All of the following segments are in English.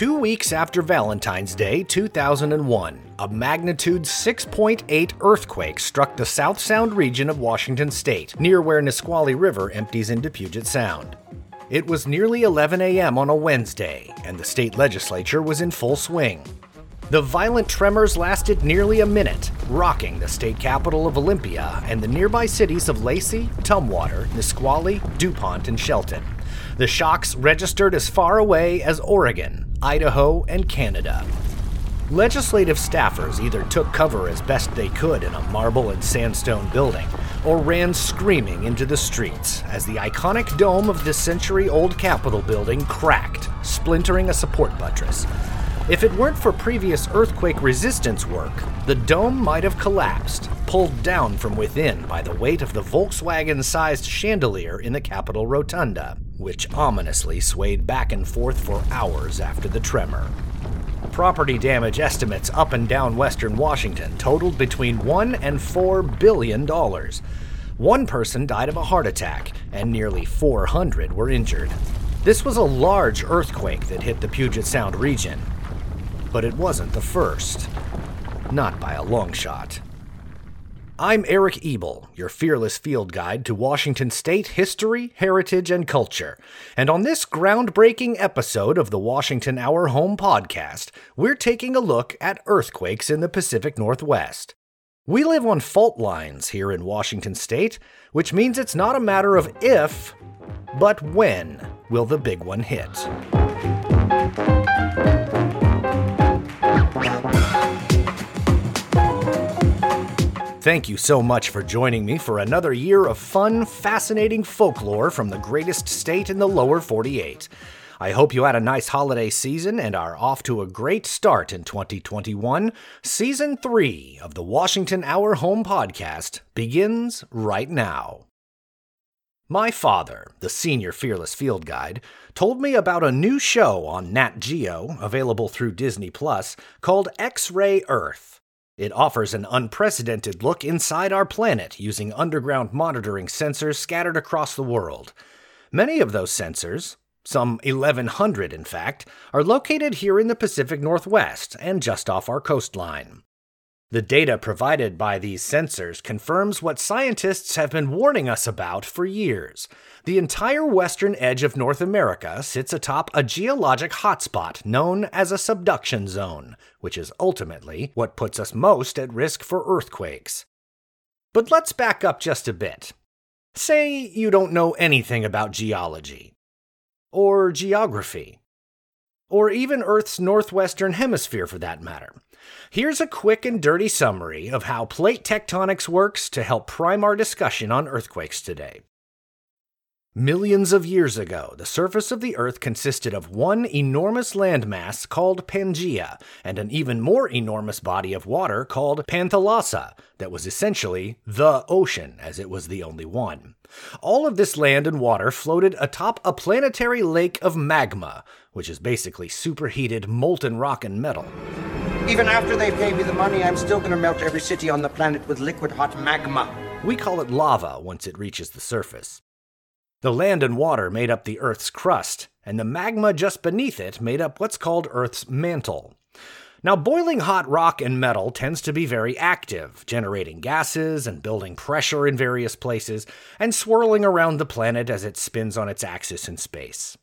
Two weeks after Valentine's Day 2001, a magnitude 6.8 earthquake struck the South Sound region of Washington state, near where Nisqually River empties into Puget Sound. It was nearly 11 a.m. on a Wednesday, and the state legislature was in full swing. The violent tremors lasted nearly a minute, rocking the state capital of Olympia and the nearby cities of Lacey, Tumwater, Nisqually, DuPont, and Shelton. The shocks registered as far away as Oregon, Idaho, and Canada. Legislative staffers either took cover as best they could in a marble and sandstone building, or ran screaming into the streets as the iconic dome of the century old Capitol building cracked, splintering a support buttress. If it weren't for previous earthquake resistance work, the dome might have collapsed, pulled down from within by the weight of the Volkswagen sized chandelier in the Capitol Rotunda, which ominously swayed back and forth for hours after the tremor. Property damage estimates up and down western Washington totaled between 1 and 4 billion dollars. One person died of a heart attack, and nearly 400 were injured. This was a large earthquake that hit the Puget Sound region, but it wasn't the first. Not by a long shot. I'm Eric Ebel, your fearless field guide to Washington State history, heritage, and culture. And on this groundbreaking episode of the Washington Our Home podcast, we're taking a look at earthquakes in the Pacific Northwest. We live on fault lines here in Washington State, which means it's not a matter of if, but when will the big one hit. Thank you so much for joining me for another year of fun, fascinating folklore from the greatest state in the lower 48. I hope you had a nice holiday season and are off to a great start in 2021. Season 3 of the Washington Our Home Podcast begins right now. My father, the senior Fearless Field Guide, told me about a new show on Nat Geo, available through Disney Plus, called X Ray Earth. It offers an unprecedented look inside our planet using underground monitoring sensors scattered across the world. Many of those sensors, some 1,100 in fact, are located here in the Pacific Northwest and just off our coastline. The data provided by these sensors confirms what scientists have been warning us about for years. The entire western edge of North America sits atop a geologic hotspot known as a subduction zone, which is ultimately what puts us most at risk for earthquakes. But let's back up just a bit. Say you don't know anything about geology, or geography, or even Earth's northwestern hemisphere for that matter. Here's a quick and dirty summary of how plate tectonics works to help prime our discussion on earthquakes today. Millions of years ago, the surface of the Earth consisted of one enormous landmass called Pangaea and an even more enormous body of water called Panthalassa that was essentially the ocean, as it was the only one. All of this land and water floated atop a planetary lake of magma, which is basically superheated molten rock and metal. Even after they pay me the money, I'm still going to melt every city on the planet with liquid hot magma. We call it lava once it reaches the surface. The land and water made up the Earth's crust, and the magma just beneath it made up what's called Earth's mantle. Now, boiling hot rock and metal tends to be very active, generating gases and building pressure in various places, and swirling around the planet as it spins on its axis in space.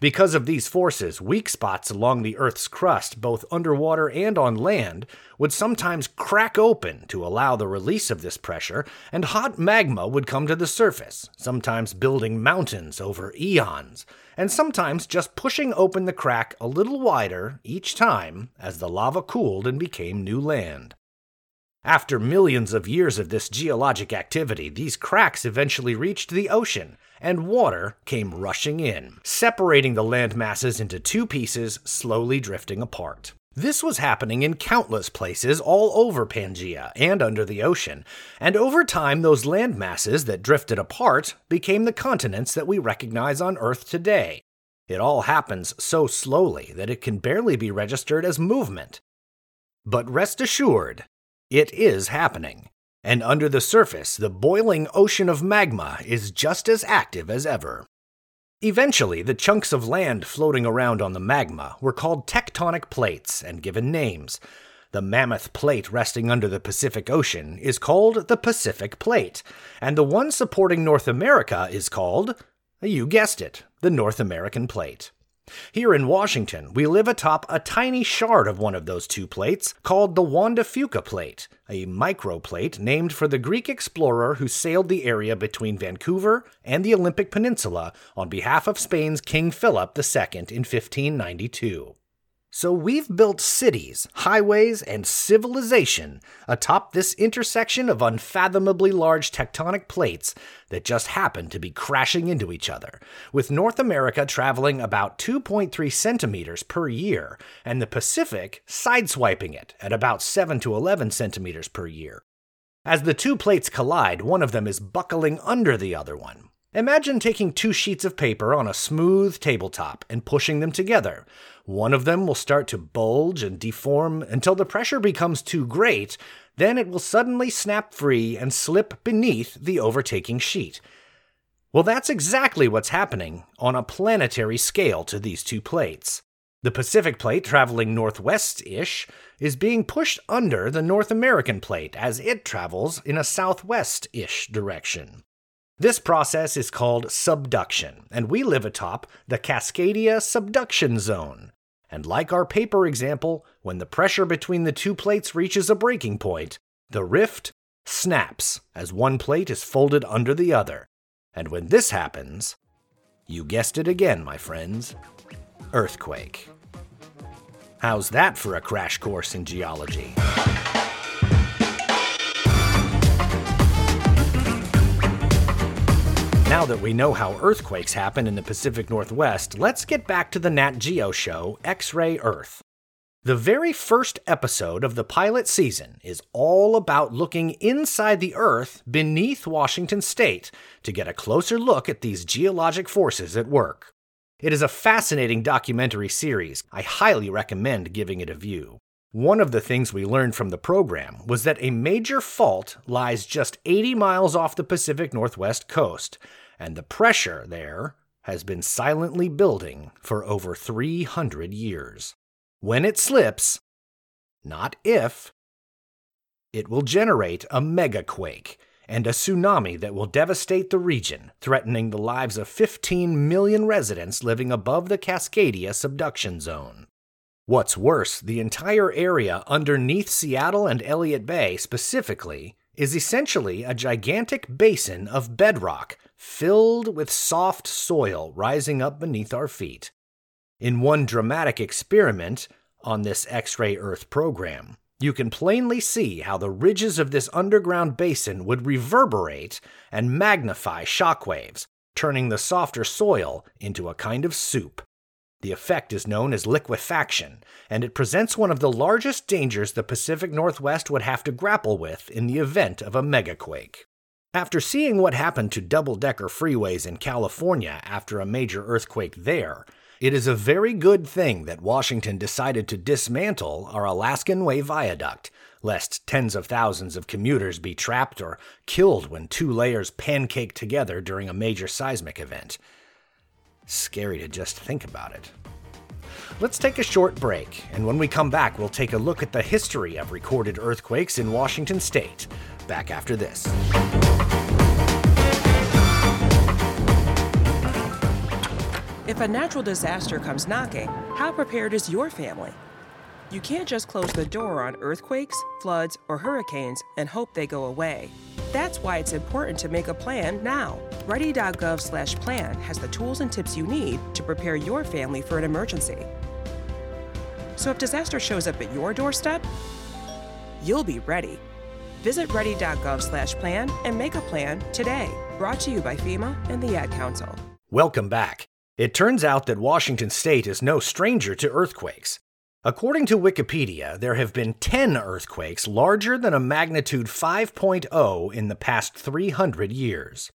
Because of these forces, weak spots along the Earth's crust, both underwater and on land, would sometimes crack open to allow the release of this pressure, and hot magma would come to the surface, sometimes building mountains over eons, and sometimes just pushing open the crack a little wider each time as the lava cooled and became new land. After millions of years of this geologic activity, these cracks eventually reached the ocean, and water came rushing in, separating the land masses into two pieces, slowly drifting apart. This was happening in countless places all over Pangaea and under the ocean, and over time, those land masses that drifted apart became the continents that we recognize on Earth today. It all happens so slowly that it can barely be registered as movement. But rest assured, it is happening. And under the surface, the boiling ocean of magma is just as active as ever. Eventually, the chunks of land floating around on the magma were called tectonic plates and given names. The mammoth plate resting under the Pacific Ocean is called the Pacific Plate, and the one supporting North America is called, you guessed it, the North American Plate. Here in Washington, we live atop a tiny shard of one of those two plates called the Juan de Fuca Plate, a microplate named for the Greek explorer who sailed the area between Vancouver and the Olympic Peninsula on behalf of Spain's King Philip II in 1592. So we've built cities, highways, and civilization atop this intersection of unfathomably large tectonic plates that just happen to be crashing into each other, with North America traveling about 2.3 centimeters per year, and the Pacific sideswiping it at about 7 to 11 centimeters per year. As the two plates collide, one of them is buckling under the other one. Imagine taking two sheets of paper on a smooth tabletop and pushing them together. One of them will start to bulge and deform until the pressure becomes too great, then it will suddenly snap free and slip beneath the overtaking sheet. Well, that's exactly what's happening on a planetary scale to these two plates. The Pacific plate, traveling northwest ish, is being pushed under the North American plate as it travels in a southwest ish direction. This process is called subduction, and we live atop the Cascadia subduction zone. And like our paper example, when the pressure between the two plates reaches a breaking point, the rift snaps as one plate is folded under the other. And when this happens, you guessed it again, my friends earthquake. How's that for a crash course in geology? Now that we know how earthquakes happen in the Pacific Northwest, let's get back to the Nat Geo show, X Ray Earth. The very first episode of the pilot season is all about looking inside the Earth beneath Washington State to get a closer look at these geologic forces at work. It is a fascinating documentary series. I highly recommend giving it a view. One of the things we learned from the program was that a major fault lies just 80 miles off the Pacific Northwest coast, and the pressure there has been silently building for over 300 years. When it slips, not if, it will generate a megaquake and a tsunami that will devastate the region, threatening the lives of 15 million residents living above the Cascadia subduction zone. What's worse, the entire area underneath Seattle and Elliott Bay specifically is essentially a gigantic basin of bedrock filled with soft soil rising up beneath our feet. In one dramatic experiment on this X ray Earth program, you can plainly see how the ridges of this underground basin would reverberate and magnify shockwaves, turning the softer soil into a kind of soup. The effect is known as liquefaction, and it presents one of the largest dangers the Pacific Northwest would have to grapple with in the event of a megaquake. After seeing what happened to double decker freeways in California after a major earthquake there, it is a very good thing that Washington decided to dismantle our Alaskan Way Viaduct, lest tens of thousands of commuters be trapped or killed when two layers pancake together during a major seismic event. Scary to just think about it. Let's take a short break, and when we come back, we'll take a look at the history of recorded earthquakes in Washington state. Back after this. If a natural disaster comes knocking, how prepared is your family? You can't just close the door on earthquakes, floods, or hurricanes and hope they go away. That's why it's important to make a plan now. Ready.gov/plan has the tools and tips you need to prepare your family for an emergency. So if disaster shows up at your doorstep, you'll be ready. Visit ready.gov/plan and make a plan today. Brought to you by FEMA and the Ad Council. Welcome back. It turns out that Washington state is no stranger to earthquakes. According to Wikipedia, there have been 10 earthquakes larger than a magnitude 5.0 in the past 300 years.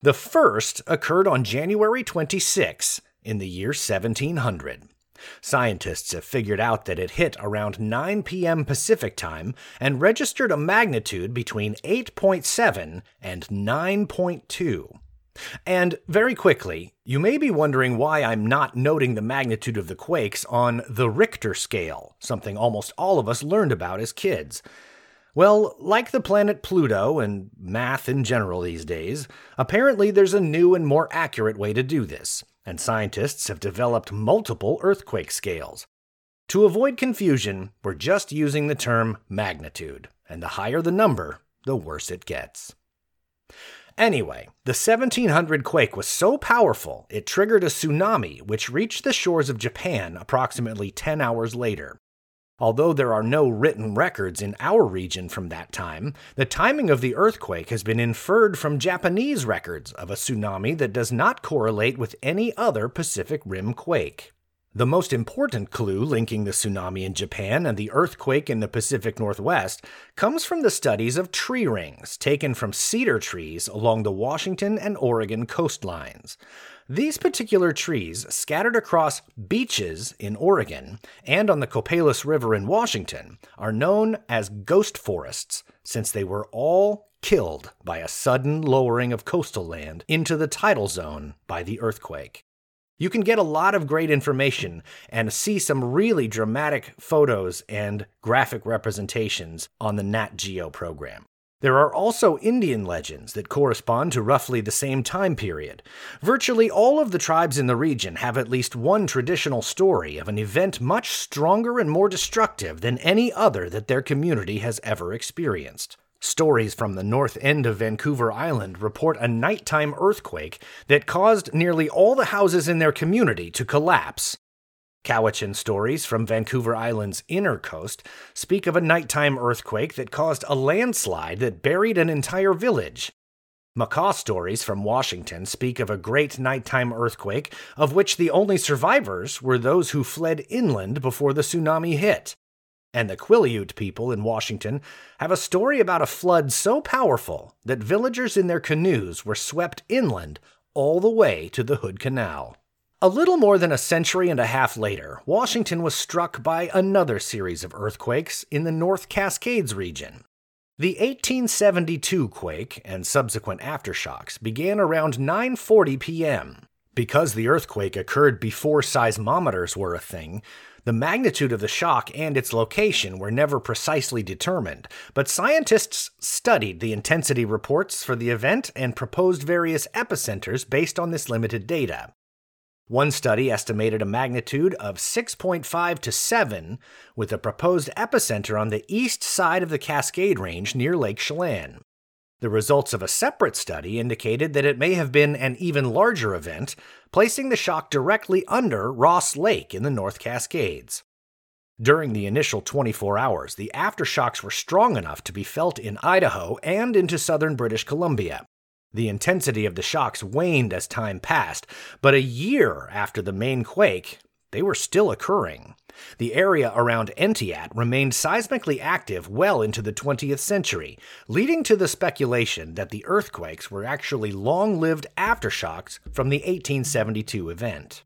The first occurred on January 26 in the year 1700. Scientists have figured out that it hit around 9 p.m. Pacific time and registered a magnitude between 8.7 and 9.2. And very quickly, you may be wondering why I'm not noting the magnitude of the quakes on the Richter scale, something almost all of us learned about as kids. Well, like the planet Pluto and math in general these days, apparently there's a new and more accurate way to do this, and scientists have developed multiple earthquake scales. To avoid confusion, we're just using the term magnitude, and the higher the number, the worse it gets. Anyway, the 1700 quake was so powerful it triggered a tsunami which reached the shores of Japan approximately 10 hours later. Although there are no written records in our region from that time, the timing of the earthquake has been inferred from Japanese records of a tsunami that does not correlate with any other Pacific Rim quake. The most important clue linking the tsunami in Japan and the earthquake in the Pacific Northwest comes from the studies of tree rings taken from cedar trees along the Washington and Oregon coastlines. These particular trees, scattered across beaches in Oregon and on the Copalis River in Washington, are known as ghost forests since they were all killed by a sudden lowering of coastal land into the tidal zone by the earthquake. You can get a lot of great information and see some really dramatic photos and graphic representations on the Nat Geo program. There are also Indian legends that correspond to roughly the same time period. Virtually all of the tribes in the region have at least one traditional story of an event much stronger and more destructive than any other that their community has ever experienced. Stories from the north end of Vancouver Island report a nighttime earthquake that caused nearly all the houses in their community to collapse. Cowichan stories from Vancouver Island's inner coast speak of a nighttime earthquake that caused a landslide that buried an entire village. Makah stories from Washington speak of a great nighttime earthquake, of which the only survivors were those who fled inland before the tsunami hit. And the Quileute people in Washington have a story about a flood so powerful that villagers in their canoes were swept inland all the way to the Hood Canal. A little more than a century and a half later, Washington was struck by another series of earthquakes in the North Cascades region. The 1872 quake and subsequent aftershocks began around 9:40 p.m. Because the earthquake occurred before seismometers were a thing, the magnitude of the shock and its location were never precisely determined, but scientists studied the intensity reports for the event and proposed various epicenters based on this limited data. One study estimated a magnitude of 6.5 to 7, with a proposed epicenter on the east side of the Cascade Range near Lake Chelan. The results of a separate study indicated that it may have been an even larger event, placing the shock directly under Ross Lake in the North Cascades. During the initial 24 hours, the aftershocks were strong enough to be felt in Idaho and into southern British Columbia. The intensity of the shocks waned as time passed, but a year after the main quake, they were still occurring. The area around Entiat remained seismically active well into the 20th century, leading to the speculation that the earthquakes were actually long lived aftershocks from the 1872 event.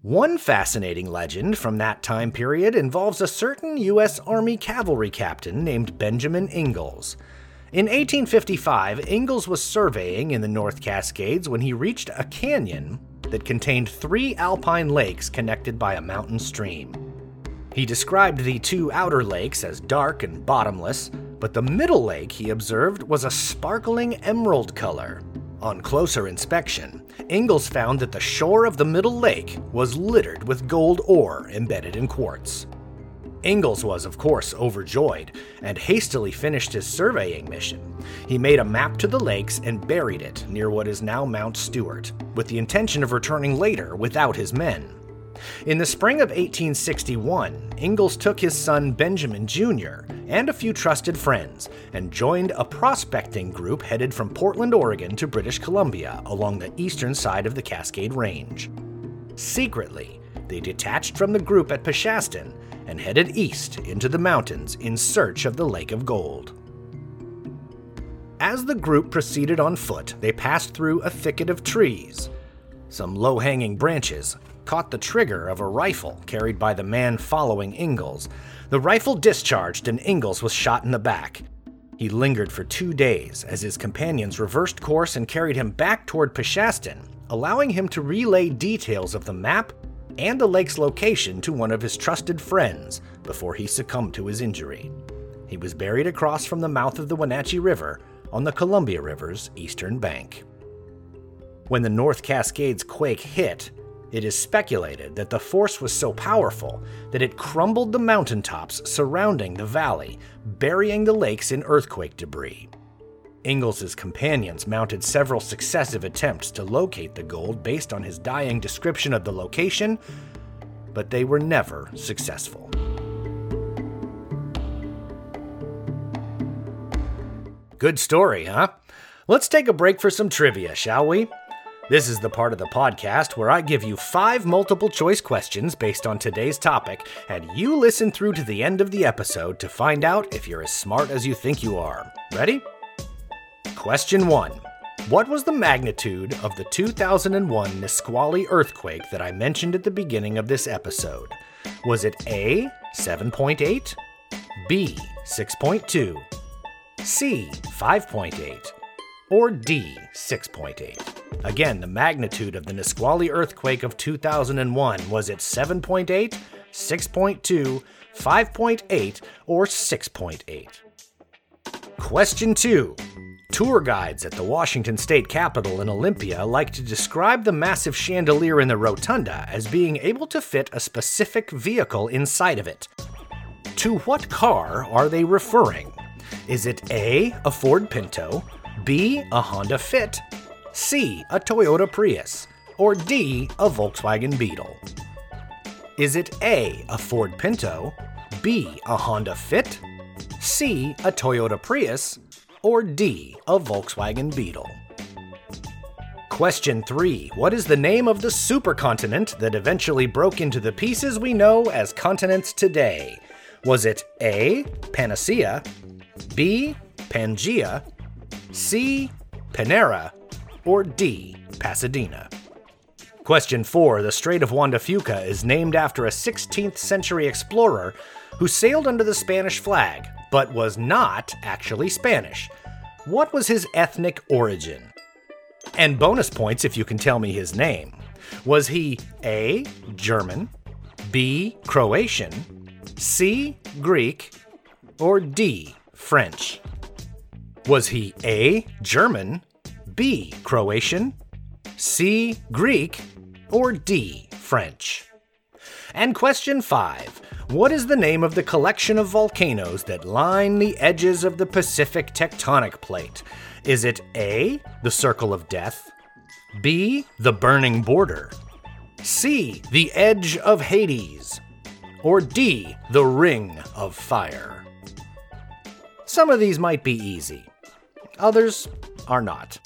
One fascinating legend from that time period involves a certain U.S. Army cavalry captain named Benjamin Ingalls. In 1855, Ingalls was surveying in the North Cascades when he reached a canyon that contained three alpine lakes connected by a mountain stream. He described the two outer lakes as dark and bottomless, but the middle lake, he observed, was a sparkling emerald color. On closer inspection, Ingalls found that the shore of the middle lake was littered with gold ore embedded in quartz. Ingalls was, of course, overjoyed and hastily finished his surveying mission. He made a map to the lakes and buried it near what is now Mount Stuart, with the intention of returning later without his men. In the spring of 1861, Ingalls took his son Benjamin Jr. and a few trusted friends and joined a prospecting group headed from Portland, Oregon to British Columbia along the eastern side of the Cascade Range. Secretly, they detached from the group at Peshastin and headed east into the mountains in search of the Lake of Gold. As the group proceeded on foot, they passed through a thicket of trees. Some low hanging branches caught the trigger of a rifle carried by the man following Ingalls. The rifle discharged and Ingalls was shot in the back. He lingered for two days as his companions reversed course and carried him back toward Peshastin, allowing him to relay details of the map and the lake's location to one of his trusted friends before he succumbed to his injury. He was buried across from the mouth of the Wenatchee River on the Columbia River's eastern bank. When the North Cascades quake hit, it is speculated that the force was so powerful that it crumbled the mountaintops surrounding the valley, burying the lakes in earthquake debris. Ingalls' companions mounted several successive attempts to locate the gold based on his dying description of the location, but they were never successful. Good story, huh? Let's take a break for some trivia, shall we? This is the part of the podcast where I give you five multiple choice questions based on today's topic, and you listen through to the end of the episode to find out if you're as smart as you think you are. Ready? Question 1. What was the magnitude of the 2001 Nisqually earthquake that I mentioned at the beginning of this episode? Was it A, 7.8, B, 6.2, C, 5.8, or D, 6.8? Again, the magnitude of the Nisqually earthquake of 2001 was it 7.8, 6.2, 5.8, or 6.8? Question 2. Tour guides at the Washington State Capitol in Olympia like to describe the massive chandelier in the rotunda as being able to fit a specific vehicle inside of it. To what car are they referring? Is it A, a Ford Pinto, B, a Honda Fit, C, a Toyota Prius, or D, a Volkswagen Beetle? Is it A, a Ford Pinto, B, a Honda Fit, C, a Toyota Prius, or D, a Volkswagen Beetle? Question 3. What is the name of the supercontinent that eventually broke into the pieces we know as continents today? Was it A. Panacea, B. Pangea, C. Panera, or D. Pasadena? Question 4. The Strait of Juan de Fuca is named after a 16th century explorer who sailed under the Spanish flag, but was not actually Spanish. What was his ethnic origin? And bonus points if you can tell me his name. Was he A. German, B. Croatian, C. Greek, or D. French? Was he A. German, B. Croatian, C. Greek, or D. French? And question 5. What is the name of the collection of volcanoes that line the edges of the Pacific tectonic plate? Is it A, the Circle of Death, B, the Burning Border, C, the Edge of Hades, or D, the Ring of Fire? Some of these might be easy, others are not.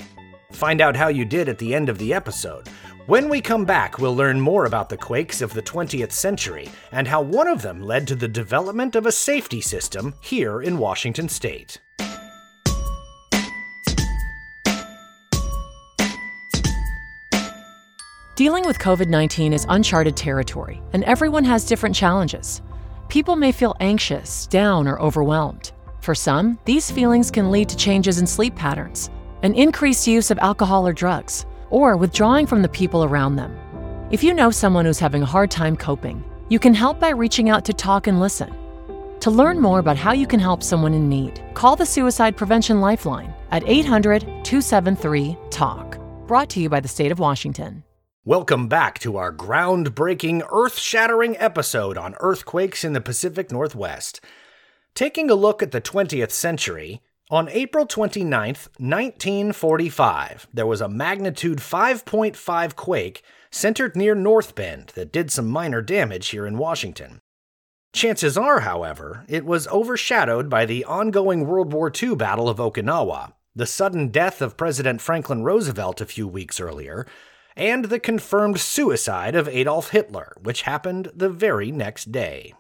Find out how you did at the end of the episode. When we come back, we'll learn more about the quakes of the 20th century and how one of them led to the development of a safety system here in Washington state. Dealing with COVID 19 is uncharted territory, and everyone has different challenges. People may feel anxious, down, or overwhelmed. For some, these feelings can lead to changes in sleep patterns, an increased use of alcohol or drugs, or withdrawing from the people around them. If you know someone who's having a hard time coping, you can help by reaching out to talk and listen. To learn more about how you can help someone in need, call the Suicide Prevention Lifeline at 800 273 TALK. Brought to you by the state of Washington. Welcome back to our groundbreaking, earth shattering episode on earthquakes in the Pacific Northwest. Taking a look at the 20th century, on April 29, 1945, there was a magnitude 5.5 quake centered near North Bend that did some minor damage here in Washington. Chances are, however, it was overshadowed by the ongoing World War II Battle of Okinawa, the sudden death of President Franklin Roosevelt a few weeks earlier, and the confirmed suicide of Adolf Hitler, which happened the very next day.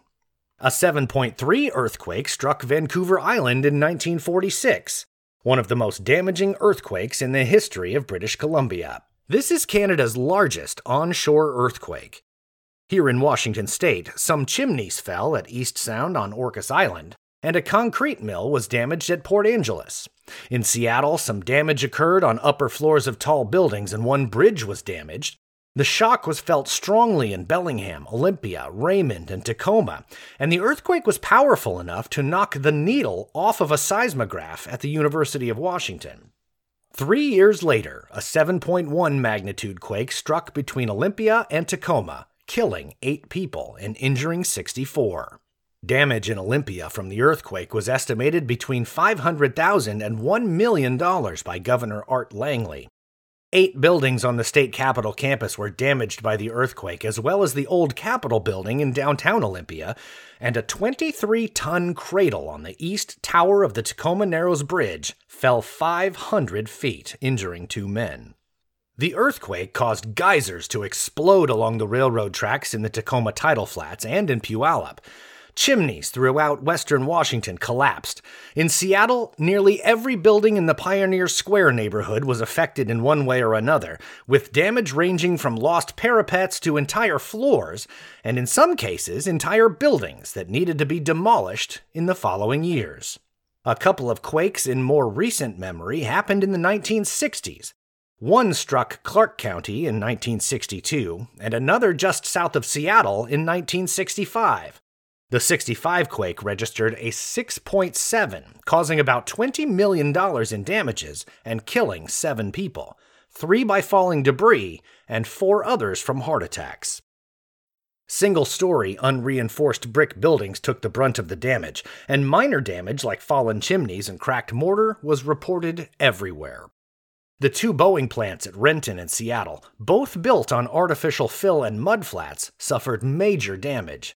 A 7.3 earthquake struck Vancouver Island in 1946, one of the most damaging earthquakes in the history of British Columbia. This is Canada's largest onshore earthquake. Here in Washington state, some chimneys fell at East Sound on Orcas Island, and a concrete mill was damaged at Port Angeles. In Seattle, some damage occurred on upper floors of tall buildings and one bridge was damaged. The shock was felt strongly in Bellingham, Olympia, Raymond, and Tacoma, and the earthquake was powerful enough to knock the needle off of a seismograph at the University of Washington. Three years later, a 7.1 magnitude quake struck between Olympia and Tacoma, killing eight people and injuring 64. Damage in Olympia from the earthquake was estimated between $500,000 and $1 million by Governor Art Langlie. Eight buildings on the state capitol campus were damaged by the earthquake, as well as the old Capitol building in downtown Olympia, and a 23 ton cradle on the east tower of the Tacoma Narrows Bridge fell 500 feet, injuring two men. The earthquake caused geysers to explode along the railroad tracks in the Tacoma tidal flats and in Puyallup. Chimneys throughout western Washington collapsed. In Seattle, nearly every building in the Pioneer Square neighborhood was affected in one way or another, with damage ranging from lost parapets to entire floors, and in some cases, entire buildings that needed to be demolished in the following years. A couple of quakes in more recent memory happened in the 1960s. One struck Clark County in 1962, and another just south of Seattle in 1965. The 65 quake registered a 6.7, causing about $20 million in damages and killing seven people, three by falling debris, and four others from heart attacks. Single story, unreinforced brick buildings took the brunt of the damage, and minor damage like fallen chimneys and cracked mortar was reported everywhere. The two Boeing plants at Renton and Seattle, both built on artificial fill and mud flats, suffered major damage,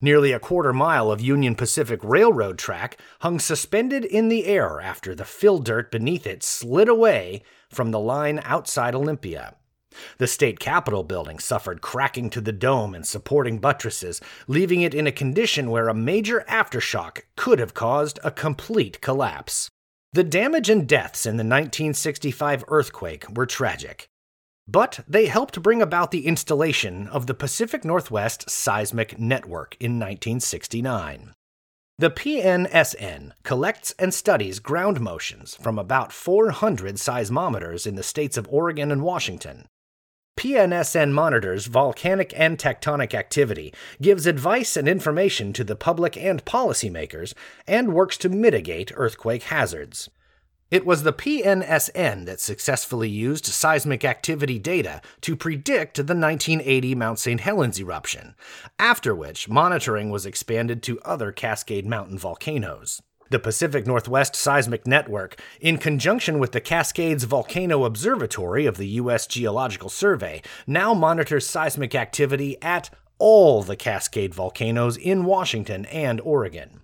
Nearly a quarter mile of Union Pacific Railroad track hung suspended in the air after the fill dirt beneath it slid away from the line outside Olympia. The state capitol building suffered cracking to the dome and supporting buttresses, leaving it in a condition where a major aftershock could have caused a complete collapse. The damage and deaths in the 1965 earthquake were tragic but they helped bring about the installation of the Pacific Northwest Seismic Network in 1969. The PNSN collects and studies ground motions from about 400 seismometers in the states of Oregon and Washington. PNSN monitors volcanic and tectonic activity, gives advice and information to the public and policymakers, and works to mitigate earthquake hazards. It was the PNSN that successfully used seismic activity data to predict the 1980 Mount St. Helens eruption, after which monitoring was expanded to other Cascade Mountain volcanoes. The Pacific Northwest Seismic Network, in conjunction with the Cascades Volcano Observatory of the U.S. Geological Survey, now monitors seismic activity at all the Cascade volcanoes in Washington and Oregon.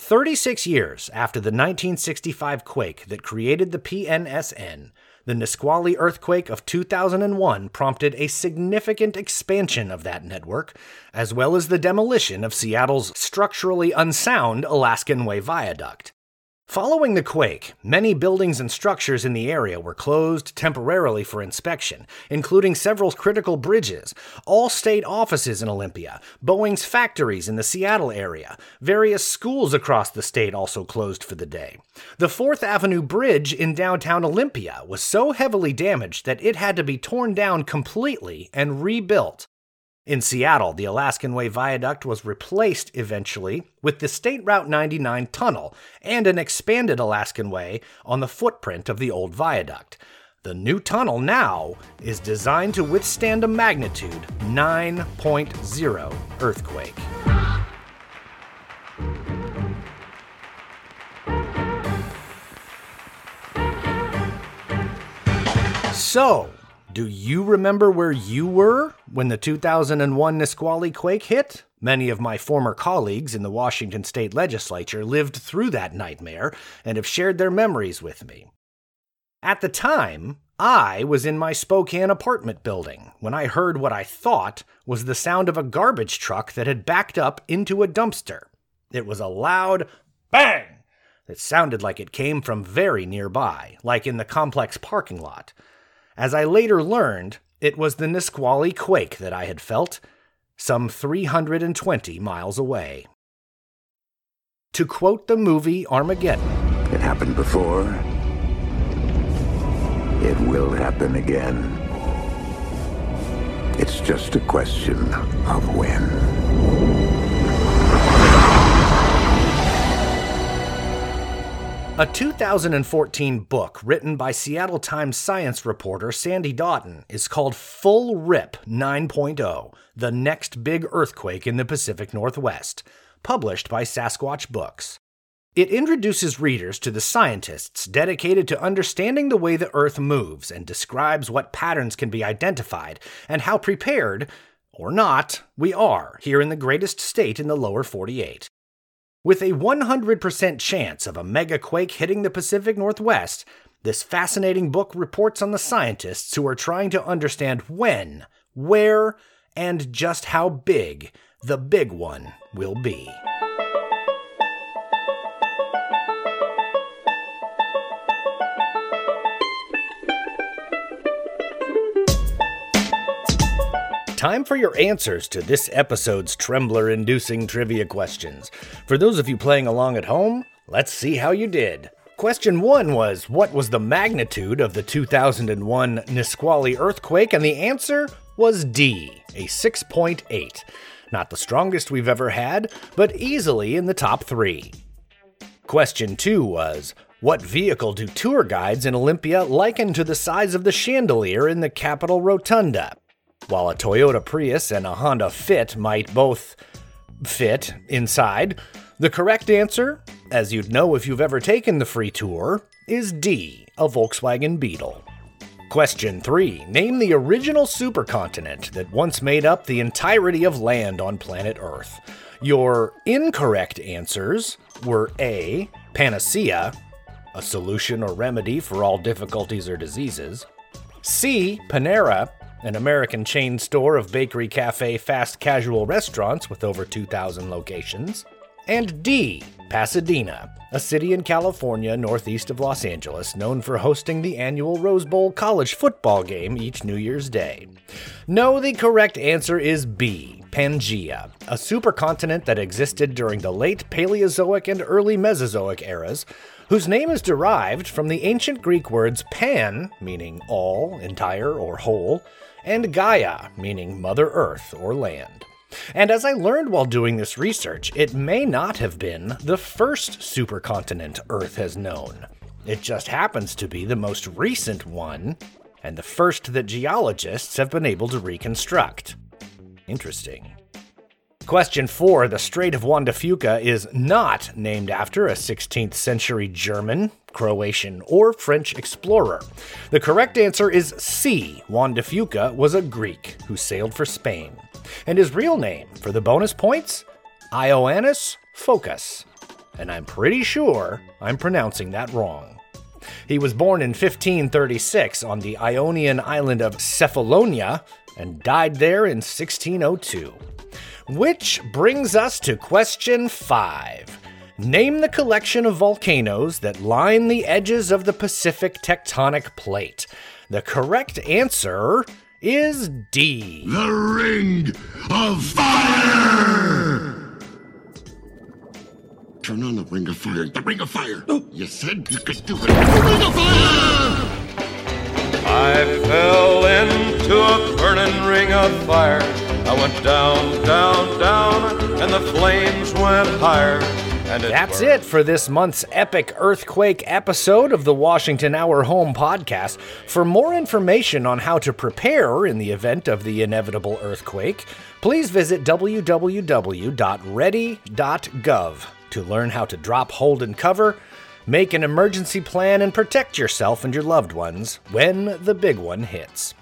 36 years after the 1965 quake that created the PNSN, the Nisqually earthquake of 2001 prompted a significant expansion of that network, as well as the demolition of Seattle's structurally unsound Alaskan Way Viaduct. Following the quake, many buildings and structures in the area were closed temporarily for inspection, including several critical bridges, all state offices in Olympia, Boeing's factories in the Seattle area, various schools across the state also closed for the day. The 4th Avenue Bridge in downtown Olympia was so heavily damaged that it had to be torn down completely and rebuilt. In Seattle, the Alaskan Way Viaduct was replaced eventually with the State Route 99 tunnel and an expanded Alaskan Way on the footprint of the old viaduct. The new tunnel now is designed to withstand a magnitude 9.0 earthquake. So, do you remember where you were when the 2001 Nisqually quake hit? Many of my former colleagues in the Washington state legislature lived through that nightmare and have shared their memories with me. At the time, I was in my Spokane apartment building when I heard what I thought was the sound of a garbage truck that had backed up into a dumpster. It was a loud bang that sounded like it came from very nearby, like in the complex parking lot. As I later learned, it was the Nisqually quake that I had felt, some 320 miles away. To quote the movie Armageddon, It happened before. It will happen again. It's just a question of when. A 2014 book written by Seattle Times science reporter Sandi Doughton is called Full Rip 9.0 The Next Big Earthquake in the Pacific Northwest, published by Sasquatch Books. It introduces readers to the scientists dedicated to understanding the way the Earth moves and describes what patterns can be identified and how prepared, or not, we are here in the greatest state in the lower 48. With a 100% chance of a megaquake hitting the Pacific Northwest, this fascinating book reports on the scientists who are trying to understand when, where, and just how big the big one will be. Time for your answers to this episode's trembler inducing trivia questions. For those of you playing along at home, let's see how you did. Question 1 was What was the magnitude of the 2001 Nisqually earthquake? And the answer was D, a 6.8. Not the strongest we've ever had, but easily in the top three. Question 2 was What vehicle do tour guides in Olympia liken to the size of the chandelier in the Capitol Rotunda? While a Toyota Prius and a Honda Fit might both fit inside, the correct answer, as you'd know if you've ever taken the free tour, is D, a Volkswagen Beetle. Question 3. Name the original supercontinent that once made up the entirety of land on planet Earth. Your incorrect answers were A. Panacea, a solution or remedy for all difficulties or diseases, C. Panera, an American chain store of bakery, cafe, fast casual restaurants with over 2,000 locations. And D, Pasadena, a city in California northeast of Los Angeles known for hosting the annual Rose Bowl college football game each New Year's Day. No, the correct answer is B, Pangea, a supercontinent that existed during the late Paleozoic and early Mesozoic eras whose name is derived from the ancient Greek words pan, meaning all, entire, or whole, and Gaia, meaning Mother Earth or land. And as I learned while doing this research, it may not have been the first supercontinent Earth has known. It just happens to be the most recent one, and the first that geologists have been able to reconstruct. Interesting. Question 4 The Strait of Juan de Fuca is not named after a 16th century German, Croatian, or French explorer. The correct answer is C. Juan de Fuca was a Greek who sailed for Spain. And his real name for the bonus points? Ioannis Phocas. And I'm pretty sure I'm pronouncing that wrong. He was born in 1536 on the Ionian island of Cephalonia and died there in 1602. Which brings us to question 5. Name the collection of volcanoes that line the edges of the Pacific tectonic plate. The correct answer is D. The Ring of Fire! Turn on the Ring of Fire. The Ring of Fire! Oh. You said you could do it. The Ring of Fire! I fell into a burning ring of fire. I went down, down, down, and the flames went higher. And it That's burned. it for this month's epic earthquake episode of the Washington Our Home podcast. For more information on how to prepare in the event of the inevitable earthquake, please visit www.ready.gov to learn how to drop, hold, and cover, make an emergency plan, and protect yourself and your loved ones when the big one hits.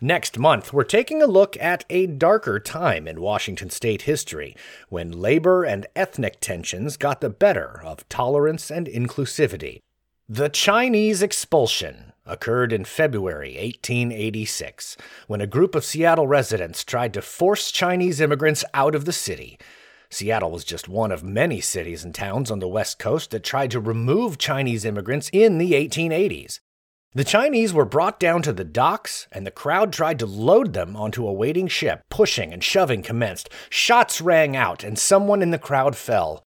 Next month, we're taking a look at a darker time in Washington state history when labor and ethnic tensions got the better of tolerance and inclusivity. The Chinese expulsion occurred in February 1886 when a group of Seattle residents tried to force Chinese immigrants out of the city. Seattle was just one of many cities and towns on the West Coast that tried to remove Chinese immigrants in the 1880s. The Chinese were brought down to the docks, and the crowd tried to load them onto a waiting ship. Pushing and shoving commenced. Shots rang out, and someone in the crowd fell.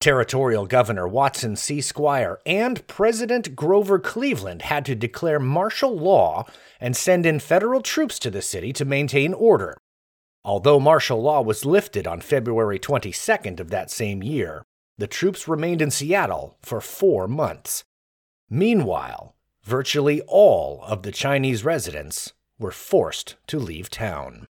Territorial Governor Watson C. Squire and President Grover Cleveland had to declare martial law and send in federal troops to the city to maintain order. Although martial law was lifted on February 22nd of that same year, the troops remained in Seattle for four months. Meanwhile, virtually all of the Chinese residents were forced to leave town.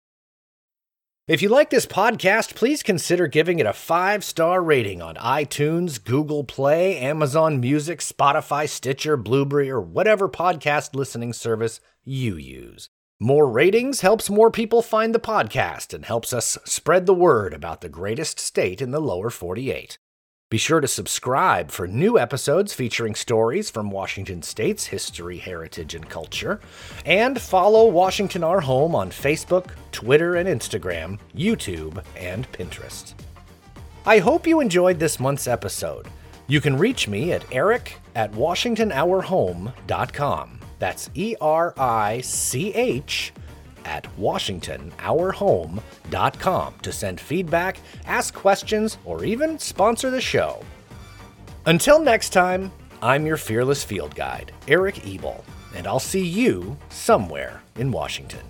If you like this podcast, please consider giving it a five star rating on iTunes, Google Play, Amazon Music, Spotify, Stitcher, Blubrry, or whatever podcast listening service you use. More ratings helps more people find the podcast and helps us spread the word about the greatest state in the lower 48. Be sure to subscribe for new episodes featuring stories from Washington State's history, heritage, and culture. And follow Washington Our Home on Facebook, Twitter, and Instagram, YouTube, and Pinterest. I hope you enjoyed this month's episode. You can reach me at erich at washingtonourhome.com. That's E R I C H at WashingtonOurHome.com to send feedback, ask questions, or even sponsor the show. Until next time, I'm your fearless field guide, Erich Ebel, and I'll see you somewhere in Washington.